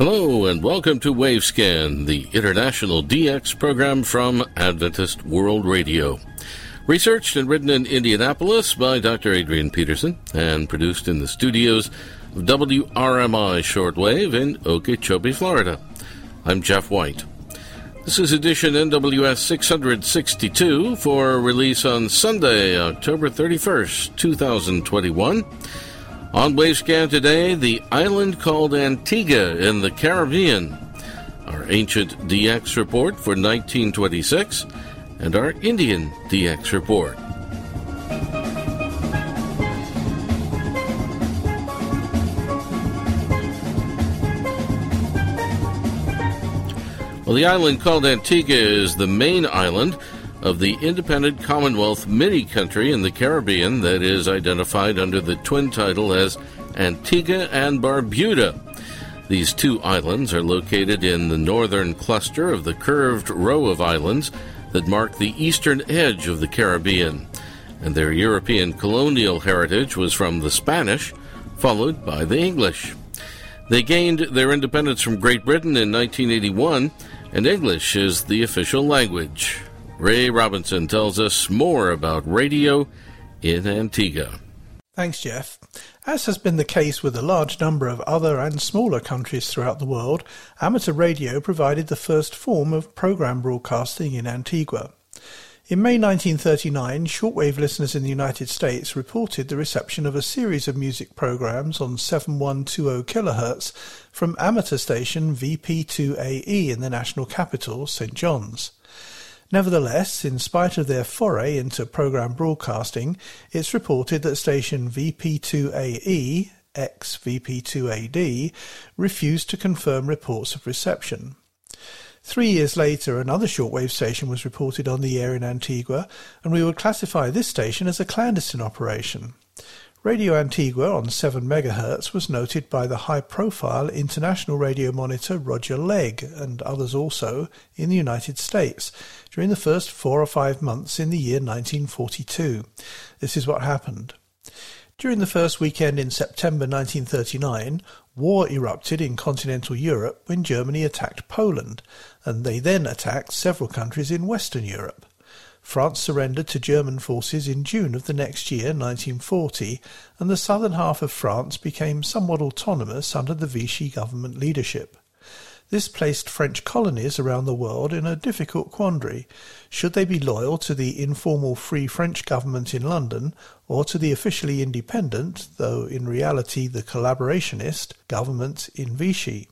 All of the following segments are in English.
Hello and welcome to Wavescan, the international DX program from Adventist World Radio. Researched and written in Indianapolis by Dr. Adrian Peterson and produced in the studios of WRMI Shortwave in Okeechobee, Florida. I'm Jeff White. This is edition NWS 662 for release on Sunday, October 31st, 2021. On Wavescan today, the island called Antigua in the Caribbean, our ancient DX report for 1926, and our Indian DX report. Well, the island called Antigua is the main island of the independent Commonwealth mini country in the Caribbean that is identified under the twin title as Antigua and Barbuda. These two islands are located in the northern cluster of the curved row of islands that mark the eastern edge of the Caribbean, and their European colonial heritage was from the Spanish, followed by the English. They gained their independence from Great Britain in 1981 and English is the official language. Ray Robinson tells us more about radio in Antigua. Thanks, Jeff. As has been the case with a large number of other and smaller countries throughout the world, amateur radio provided the first form of program broadcasting in Antigua. In May 1939, shortwave listeners in the United States reported the reception of a series of music programs on 7120 kHz from amateur station VP2AE in the national capital, St. John's. Nevertheless, in spite of their foray into program broadcasting, it's reported that station VP2AE, ex VP2AD, refused to confirm reports of reception. Three years later, another shortwave station was reported on the air in Antigua, and we would classify this station as a clandestine operation. Radio Antigua on 7 MHz was noted by the high-profile international radio monitor Roger Legg and others also in the United States during the first four or five months in the year 1942. This is what happened. During the first weekend in September 1939, war erupted in continental Europe when Germany attacked Poland, and they then attacked several countries in Western Europe. France surrendered to German forces in June of the next year, 1940, and the southern half of France became somewhat autonomous under the Vichy government leadership. This placed French colonies around the world in a difficult quandary. Should they be loyal to the informal Free French government in London or to the officially independent, though in reality the collaborationist, government in Vichy?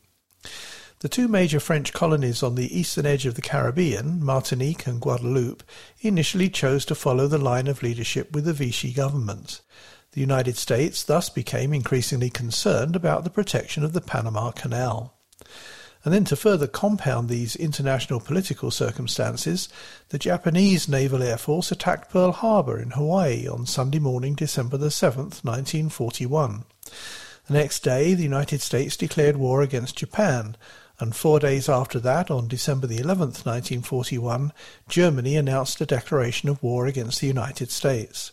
The two major French colonies on the eastern edge of the Caribbean, Martinique and Guadeloupe, initially chose to follow the line of leadership with the Vichy government. The United States thus became increasingly concerned about the protection of the Panama Canal. And then to further compound these international political circumstances, the Japanese Naval Air Force attacked Pearl Harbor in Hawaii on Sunday morning, December the 7th, 1941. The next day, the United States declared war against Japan, and four days after that, on December the 11th, 1941, Germany announced a declaration of war against the United States.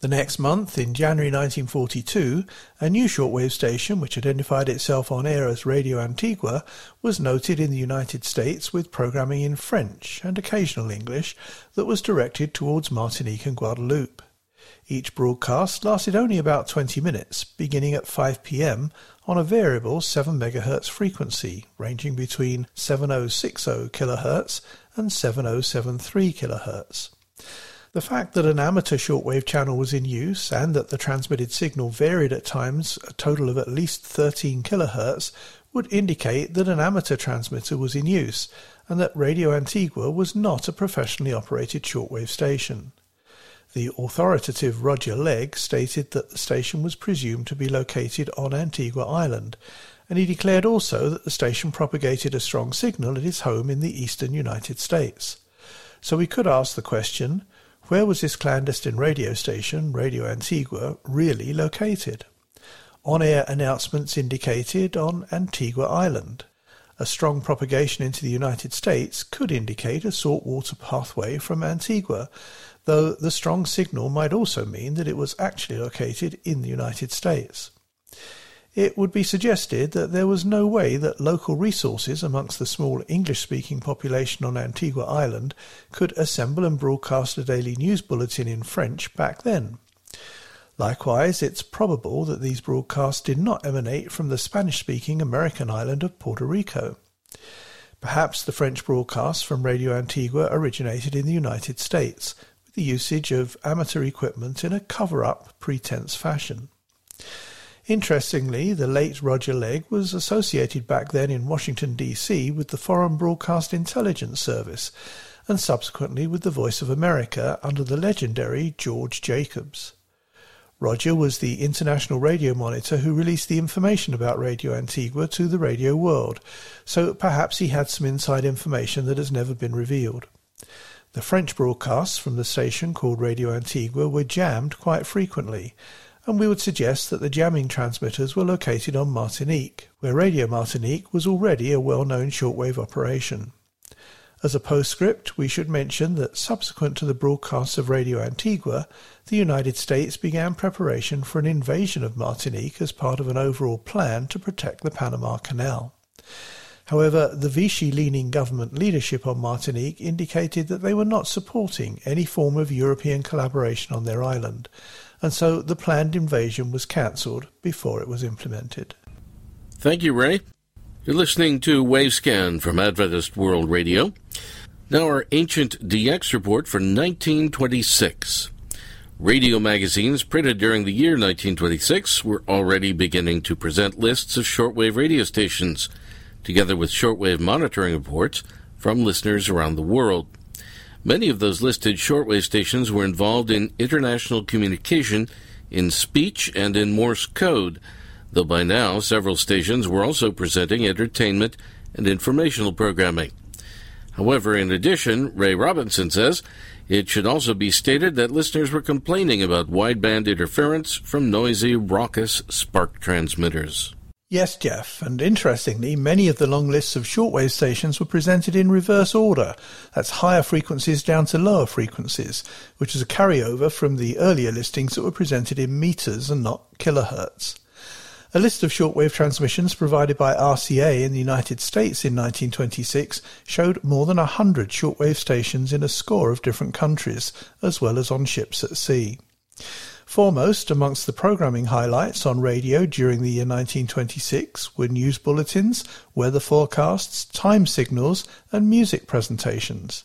The next month, in January 1942, a new shortwave station, which identified itself on air as Radio Antigua, was noted in the United States with programming in French and occasional English that was directed towards Martinique and Guadeloupe. Each broadcast lasted only about 20 minutes, beginning at 5 p.m. on a variable 7 MHz frequency, ranging between 7060 kHz and 7073 kHz. The fact that an amateur shortwave channel was in use and that the transmitted signal varied at times a total of at least 13 kHz would indicate that an amateur transmitter was in use and that Radio Antigua was not a professionally operated shortwave station. The authoritative Roger Legg stated that the station was presumed to be located on Antigua Island, and he declared also that the station propagated a strong signal at his home in the eastern United States. So we could ask the question where was this clandestine radio station, Radio Antigua, really located? On air announcements indicated on Antigua Island. A strong propagation into the United States could indicate a saltwater pathway from Antigua, though the strong signal might also mean that it was actually located in the United States. it would be suggested that there was no way that local resources amongst the small English speaking population on Antigua Island could assemble and broadcast a daily news bulletin in French back then. Likewise, it's probable that these broadcasts did not emanate from the Spanish speaking American island of Puerto Rico. Perhaps the French broadcasts from Radio Antigua originated in the United States, with the usage of amateur equipment in a cover up pretense fashion. Interestingly, the late Roger Legg was associated back then in Washington, D.C. with the Foreign Broadcast Intelligence Service, and subsequently with the Voice of America under the legendary George Jacobs. Roger was the international radio monitor who released the information about Radio Antigua to the radio world, so perhaps he had some inside information that has never been revealed. The French broadcasts from the station called Radio Antigua were jammed quite frequently, and we would suggest that the jamming transmitters were located on Martinique, where Radio Martinique was already a well-known shortwave operation. As a postscript, we should mention that subsequent to the broadcasts of Radio Antigua, the United States began preparation for an invasion of Martinique as part of an overall plan to protect the Panama Canal. However, the Vichy leaning government leadership on Martinique indicated that they were not supporting any form of European collaboration on their island, and so the planned invasion was cancelled before it was implemented. Thank you, Ray. You're listening to Wavescan from Adventist World Radio. Now, our ancient DX report for 1926. Radio magazines printed during the year 1926 were already beginning to present lists of shortwave radio stations, together with shortwave monitoring reports from listeners around the world. Many of those listed shortwave stations were involved in international communication in speech and in Morse code, though by now several stations were also presenting entertainment and informational programming. However, in addition, Ray Robinson says it should also be stated that listeners were complaining about wideband interference from noisy, raucous spark transmitters. Yes, Jeff, and interestingly, many of the long lists of shortwave stations were presented in reverse order. That's higher frequencies down to lower frequencies, which is a carryover from the earlier listings that were presented in meters and not kilohertz. A list of shortwave transmissions provided by RCA in the United States in 1926 showed more than a hundred shortwave stations in a score of different countries, as well as on ships at sea. Foremost amongst the programming highlights on radio during the year 1926 were news bulletins, weather forecasts, time signals, and music presentations.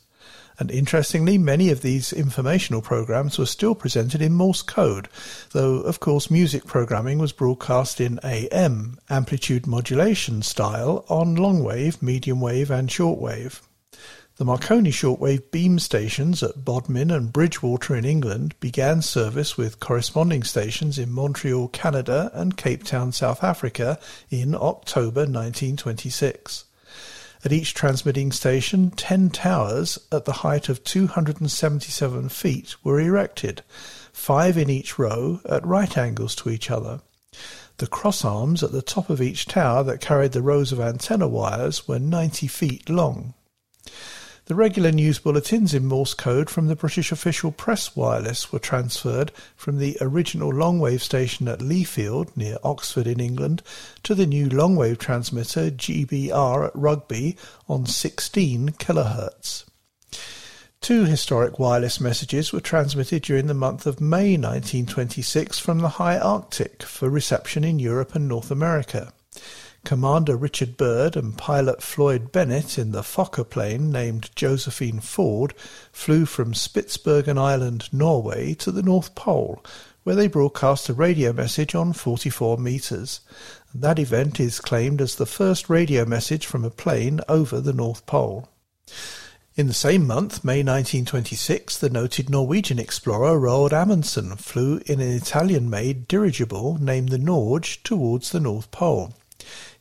And interestingly, many of these informational programs were still presented in Morse code, though of course music programming was broadcast in AM, amplitude modulation style, on long wave, medium wave, and shortwave. The Marconi shortwave beam stations at Bodmin and Bridgwater in England began service with corresponding stations in Montreal, Canada and Cape Town, South Africa in October 1926. At each transmitting station, 10 towers at the height of 277 feet were erected, five in each row at right angles to each other. The cross arms at the top of each tower that carried the rows of antenna wires were 90 feet long. The regular news bulletins in Morse code from the British official press wireless were transferred from the original longwave station at Leafield, near Oxford in England, to the new longwave transmitter GBR at Rugby on 16 kHz. Two historic wireless messages were transmitted during the month of May 1926 from the high Arctic for reception in Europe and North America. Commander Richard Byrd and pilot Floyd Bennett in the Fokker plane named Josephine Ford flew from Spitsbergen Island, Norway to the North Pole, where they broadcast a radio message on 44 meters. That event is claimed as the first radio message from a plane over the North Pole. In the same month, May 1926, the noted Norwegian explorer Roald Amundsen flew in an Italian-made dirigible named the Norge towards the North Pole.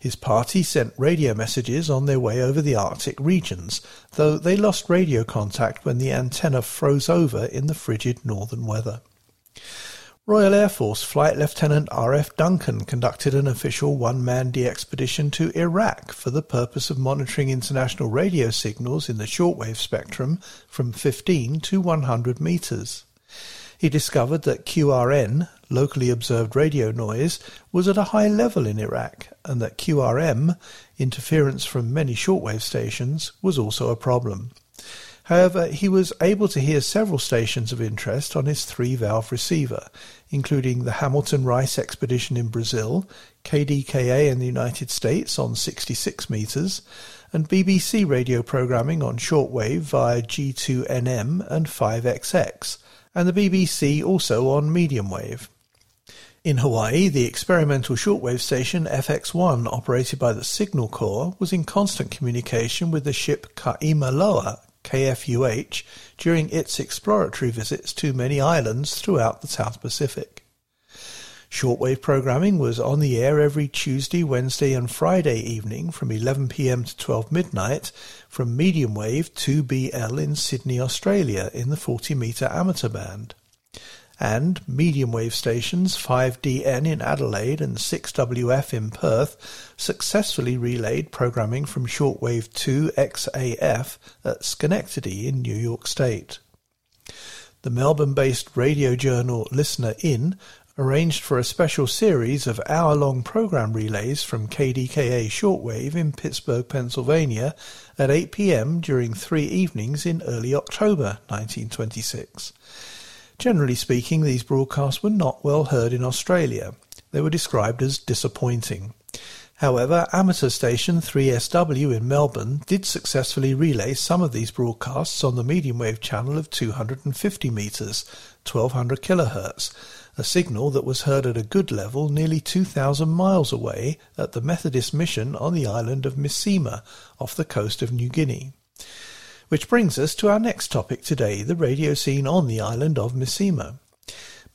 His party sent radio messages on their way over the Arctic regions, though they lost radio contact when the antenna froze over in the frigid northern weather. Royal Air Force Flight Lieutenant R.F. Duncan conducted an official one-man DXpedition to Iraq for the purpose of monitoring international radio signals in the shortwave spectrum from 15 to 100 meters. He discovered that QRN, locally observed radio noise, was at a high level in Iraq, and that QRM, interference from many shortwave stations, was also a problem. However, he was able to hear several stations of interest on his three valve receiver, including the Hamilton Rice expedition in Brazil, KDKA in the United States on 66 meters, and BBC radio programming on shortwave via G2NM and 5XX, and the BBC also on medium wave. In Hawaii, the experimental shortwave station FX1, operated by the Signal Corps, was in constant communication with the ship Kaimiloa KFUH during its exploratory visits to many islands throughout the South Pacific. Shortwave programming was on the air every Tuesday, Wednesday, and Friday evening from 11 pm to 12 midnight from medium wave 2BL in Sydney, Australia, in the 40 metre amateur band and medium wave stations 5DN in Adelaide and 6WF in Perth successfully relayed programming from shortwave 2XAF at Schenectady in New York State. The Melbourne-based radio journal Listener In arranged for a special series of hour-long program relays from KDKA shortwave in Pittsburgh, Pennsylvania at 8 p.m. during three evenings in early October 1926. Generally speaking, these broadcasts were not well heard in Australia. They were described as disappointing. However, amateur station 3SW in Melbourne did successfully relay some of these broadcasts on the medium wave channel of 250 metres, 1200 kHz, a signal that was heard at a good level nearly 2,000 miles away at the Methodist Mission on the island of Misima off the coast of New Guinea. Which brings us to our next topic today, the radio scene on the island of Misima.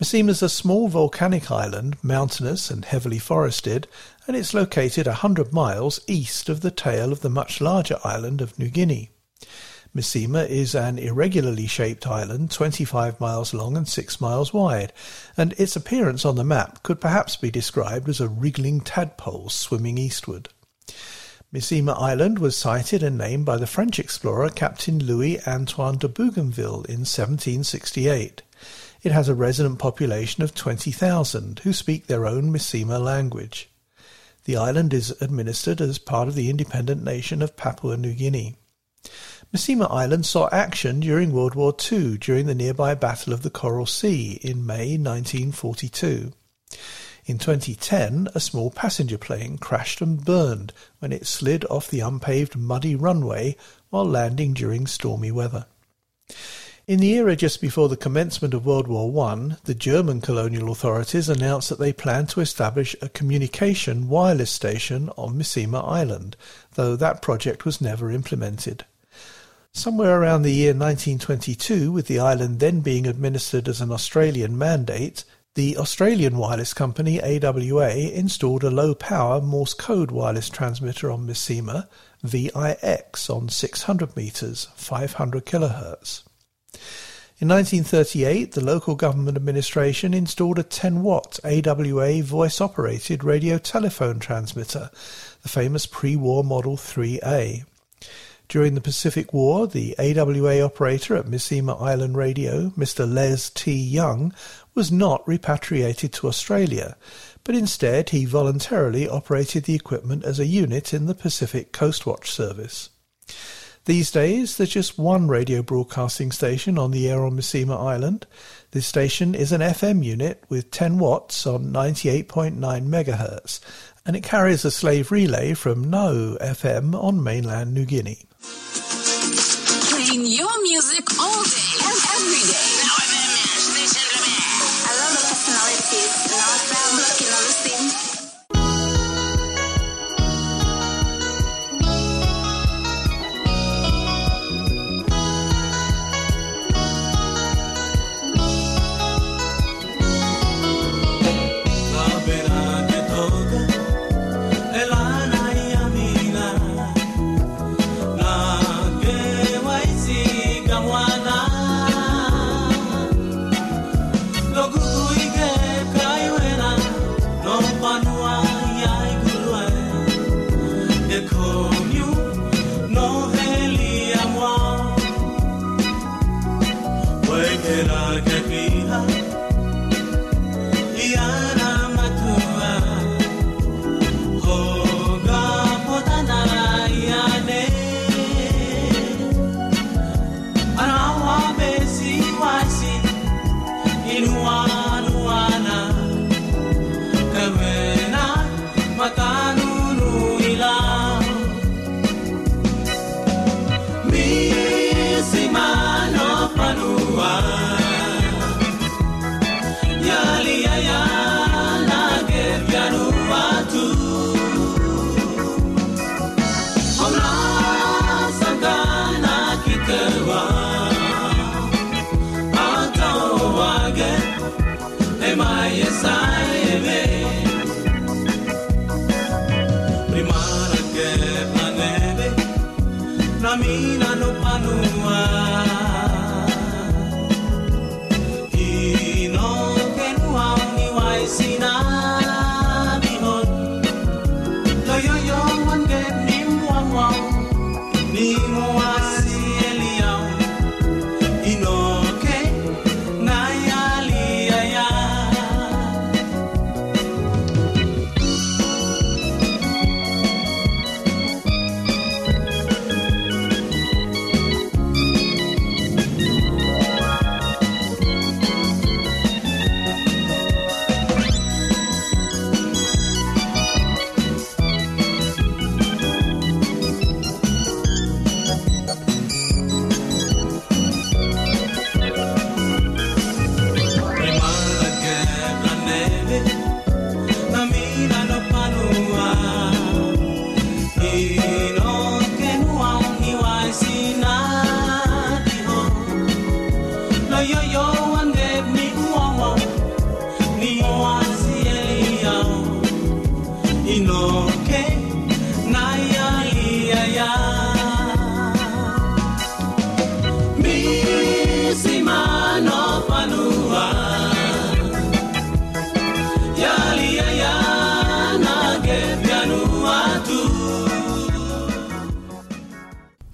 Misima is a small volcanic island, mountainous and heavily forested, and it's located a hundred miles east of the tail of the much larger island of New Guinea. Misima is an irregularly shaped island, 25 miles long and 6 miles wide, and its appearance on the map could perhaps be described as a wriggling tadpole swimming eastward. Misima Island was sighted and named by the French explorer Captain Louis Antoine de Bougainville in 1768. It has a resident population of 20,000 who speak their own Misima language. The island is administered as part of the independent nation of Papua New Guinea. Misima Island saw action during World War II during the nearby Battle of the Coral Sea in May 1942. In 2010, a small passenger plane crashed and burned when it slid off the unpaved muddy runway while landing during stormy weather. In the era just before the commencement of World War I, the German colonial authorities announced that they planned to establish a communication wireless station on Misima Island, though that project was never implemented. Somewhere around the year 1922, with the island then being administered as an Australian mandate, the Australian wireless company AWA installed a low-power Morse code wireless transmitter on Misima, VIX, on 600 meters, 500 kHz. In 1938, the local government administration installed a 10-watt AWA voice-operated radio telephone transmitter, the famous pre-war Model 3A. During the Pacific War, the AWA operator at Misima Island Radio, Mr. Les T. Young, was not repatriated to Australia, but instead he voluntarily operated the equipment as a unit in the Pacific Coast Watch Service. These days, there's just one radio broadcasting station on the air on Misima Island. This station is an FM unit with 10 watts on 98.9 megahertz, and it carries a slave relay from Nau FM on mainland New Guinea. Playing your music all day and every day. I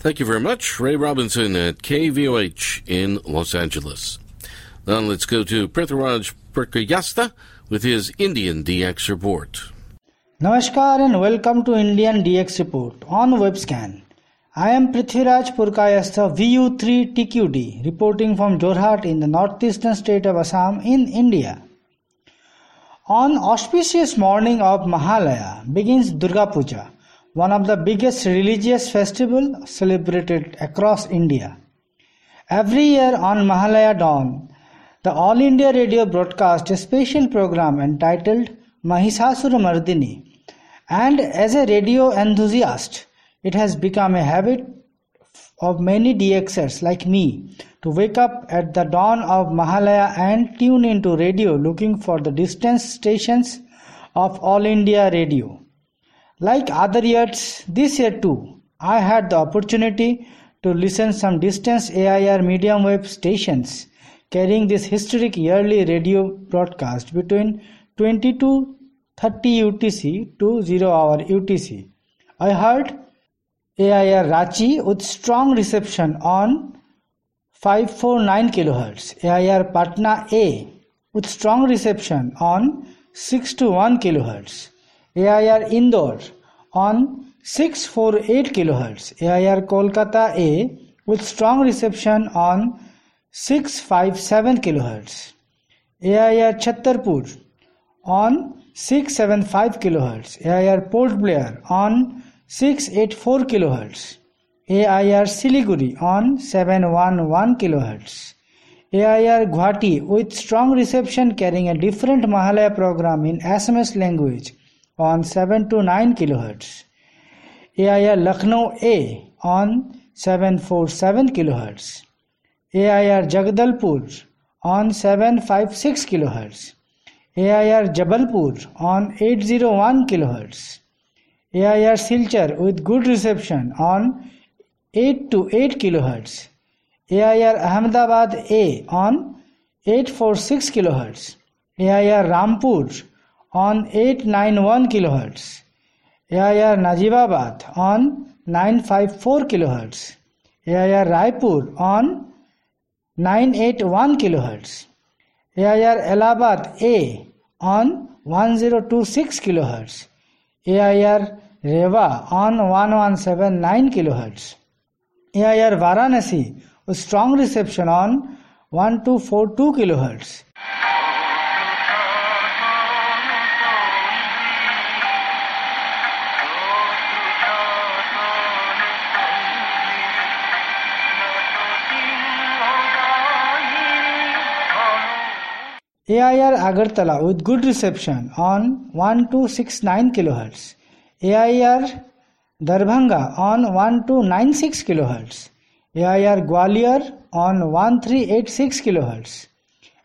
Thank you very much, Ray Robinson at KVOH in Los Angeles. Now let's go to Prithviraj Purkayastha with his Indian DX report. Namaskar and welcome to Indian DX report on Wavescan. I am Prithviraj Purkayastha VU3 TQD reporting from Jorhat in the northeastern state of Assam in India. On auspicious morning of Mahalaya begins Durga Puja, one of the biggest religious festival celebrated across India. Every year on Mahalaya dawn, the All India Radio broadcasts a special program entitled Mahisasura Mardini. And as a radio enthusiast, it has become a habit of many DXers like me to wake up at the dawn of Mahalaya and tune into radio looking for the distance stations of All India Radio. Like other years, this year too, I had the opportunity to listen some distance AIR medium wave stations carrying this historic yearly radio broadcast between 20 to 30 UTC to 0 hour UTC. I heard AIR Ranchi with strong reception on 549 kHz, AIR Patna A with strong reception on 621 kHz, AIR Indore on 648 kHz, AIR Kolkata A with strong reception on 657 kHz, AIR Chhattarpur on 675 kHz, AIR Port Blair on 684 kHz, AIR Siliguri on 711 kHz, AIR Guwahati with strong reception carrying a different Mahalaya program in Assamese language on 7 to 9 kHz, AIR Lucknow A on 747 kHz, AIR Jagdalpur on 756 kHz, AIR Jabalpur on 801 kHz, AIR Silchar with good reception on 8 to 8 kHz, AIR Ahmedabad A on 846 kHz, AIR Rampur on 891 kHz, AIR Najibabad on 954 kHz, AIR Raipur on 981 kHz, AIR Allahabad A on 1026 kHz, AIR Rewa on 1179 kHz, AIR Varanasi with strong reception on 1242 kHz. AIR Agartala with good reception on 1269 kHz. AIR Darbhanga on 1296 kHz. AIR Gwalior on 1386 kHz.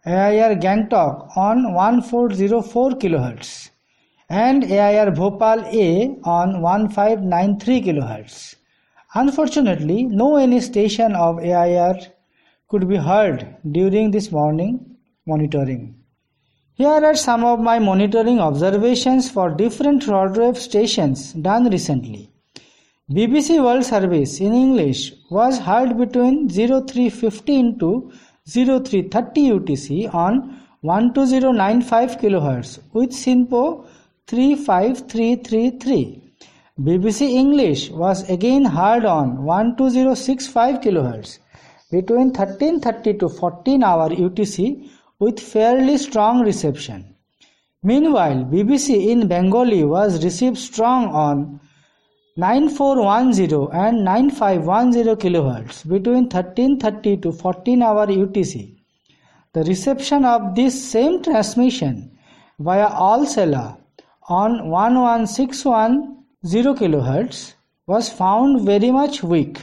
AIR Gangtok on 1404 kHz. And AIR Bhopal A on 1593 kHz. Unfortunately, no any station of AIR could be heard during this morning monitoring. Here are some of my monitoring observations for different shortwave stations done recently. BBC World Service in English was heard between 0315 to 0330 UTC on 12095 kHz with SINPO 35333. BBC English was again heard on 12065 kHz between 1330 to 14 hour UTC with fairly strong reception. Meanwhile, BBC in Bengali was received strong on 9410 and 9510 kHz between 1330 to 14 hour UTC. The reception of this same transmission via Al Seela on 11610 kHz was found very much weak.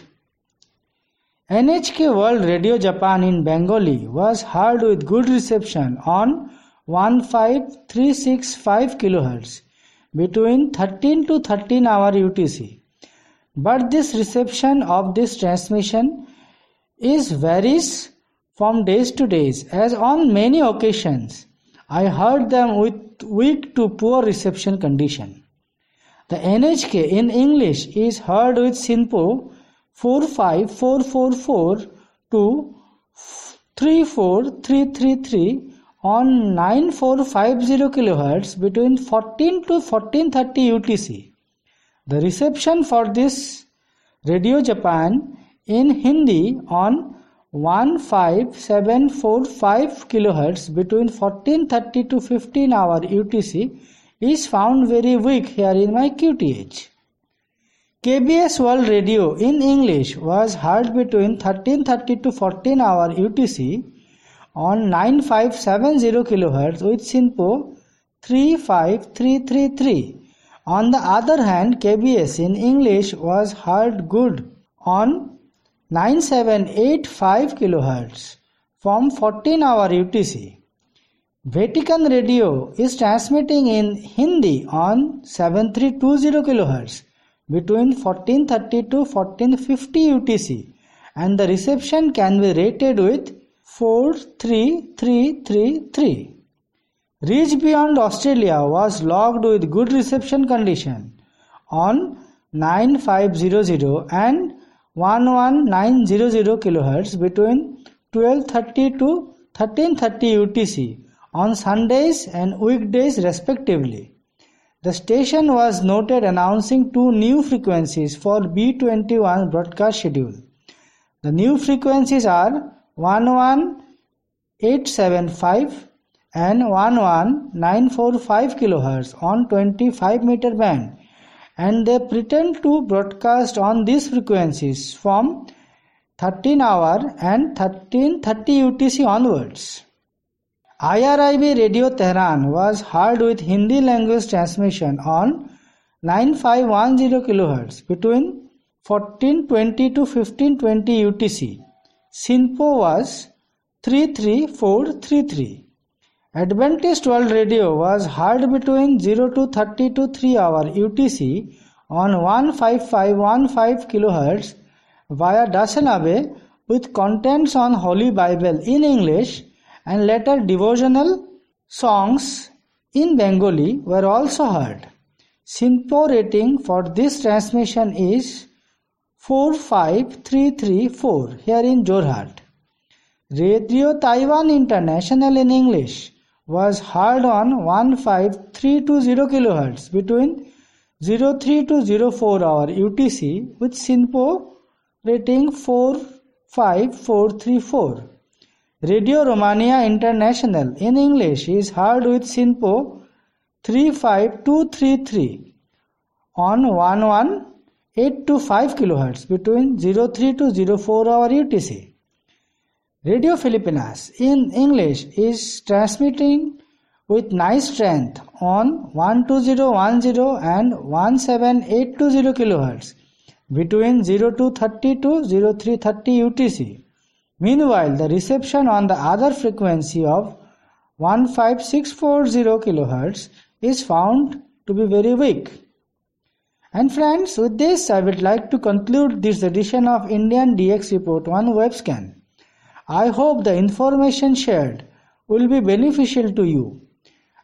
NHK World Radio Japan in Bengali was heard with good reception on 15365 kHz between 13 to 13 hour UTC. But this reception of this transmission is varies from days to days as on many occasions I heard them with weak to poor reception condition. The NHK in English is heard with SINPO 45444 to 34333 on 9450 kHz between 14 to 1430 UTC. The reception for this Radio Japan in Hindi on 15745 kHz between 1430 to 15 hour UTC is found very weak here in my QTH. KBS World Radio in English was heard between 1330 to 14 hour UTC on 9570 kHz with SINPO 35333. On the other hand, KBS in English was heard good on 9785 kHz from 14 hour UTC. Vatican Radio is transmitting in Hindi on 7320 kHz between 1430 to 1450 UTC and the reception can be rated with 43333. Reach Beyond Australia was logged with good reception condition on 9500 and 11900 kHz between 1230 to 1330 UTC on Sundays and weekdays respectively. The station was noted announcing two new frequencies for B21 broadcast schedule. The new frequencies are 11875 and 11945 kHz on 25 meter band and they pretend to broadcast on these frequencies from 13 hour and 1330 UTC onwards. IRIB Radio Tehran was heard with Hindi language transmission on 9510 kHz between 1420 to 1520 UTC. SINPO was 33433. Adventist World Radio was heard between 0 to 30 to 3 hour UTC on 15515 kHz via Dasanabe with contents on Holy Bible in English and later devotional songs in Bengali were also heard. SINPO rating for this transmission is 45334 here in Jorhat. Radio Taiwan International in English was heard on 15320 kHz between 03 to 04 hour UTC with SINPO rating 45434. Radio Romania International in English is heard with SINPO 35233 on 11825 kHz between 03 to 04 hour UTC. Radio Filipinas in English is transmitting with nice strength on 12010 and 17820 kHz between 0230 to 0330 UTC. Meanwhile, the reception on the other frequency of 15640 kHz is found to be very weak. And friends, with this I would like to conclude this edition of Indian DX Report on Wavescan. I hope the information shared will be beneficial to you.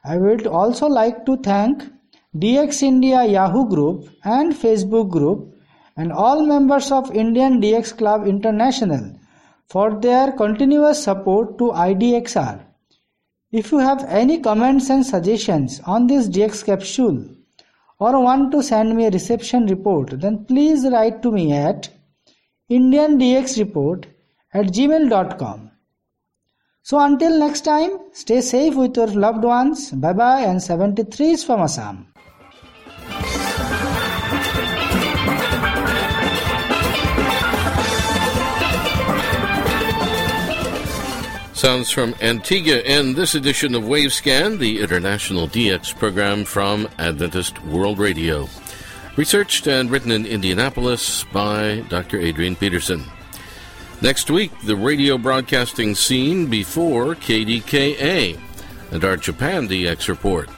I would also like to thank DX India Yahoo group and Facebook group and all members of Indian DX Club International for their continuous support to IDXR. If you have any comments and suggestions on this DX capsule or want to send me a reception report, then please write to me at indiandxreport at gmail.com. So until next time, stay safe with your loved ones. Bye bye and 73 is from Assam. Sounds from Antigua in this edition of Wavescan, the international DX program from Adventist World Radio. Researched and written in Indianapolis by Dr. Adrian Peterson. Next week, the radio broadcasting scene before KDKA and our Japan DX report.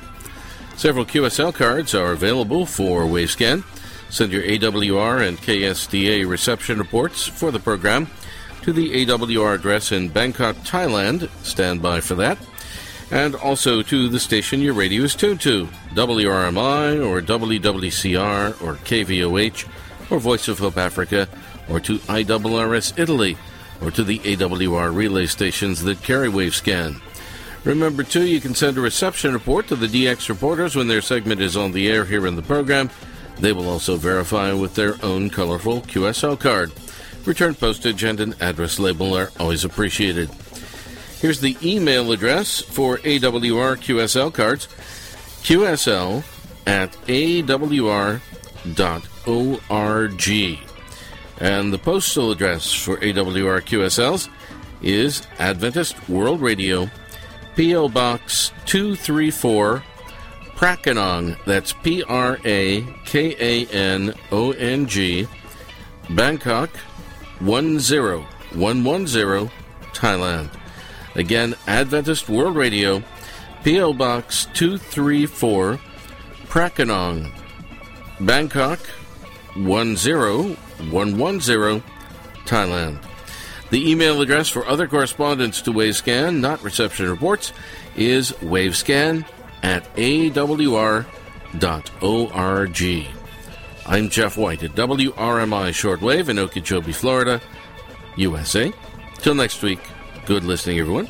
Several QSL cards are available for Wavescan. Send your AWR and KSDA reception reports for the program to the AWR address in Bangkok, Thailand. Stand by for that. And also to the station your radio is tuned to WRMI or WWCR or KVOH or Voice of Hope Africa or to IRRS Italy, or to the AWR relay stations that carry Wavescan. Remember, too, you can send a reception report to the DX reporters when their segment is on the air here in the program. They will also verify with their own colorful QSL card. Return postage and an address label are always appreciated. Here's the email address for AWR QSL cards qsl at awr.org. And the postal address for AWR QSLs is Adventist World Radio, P.O. Box 234, Prakanong, that's P R A K A N O N G, Bangkok 10110, Thailand. Again, Adventist World Radio, P.O. Box 234, Prakanong, Bangkok 10110, Thailand. The email address for other correspondence to Wavescan, not reception reports, is wavescan at awr.org. I'm Jeff White at WRMI Shortwave in Okeechobee, Florida, USA. Till next week, good listening, everyone.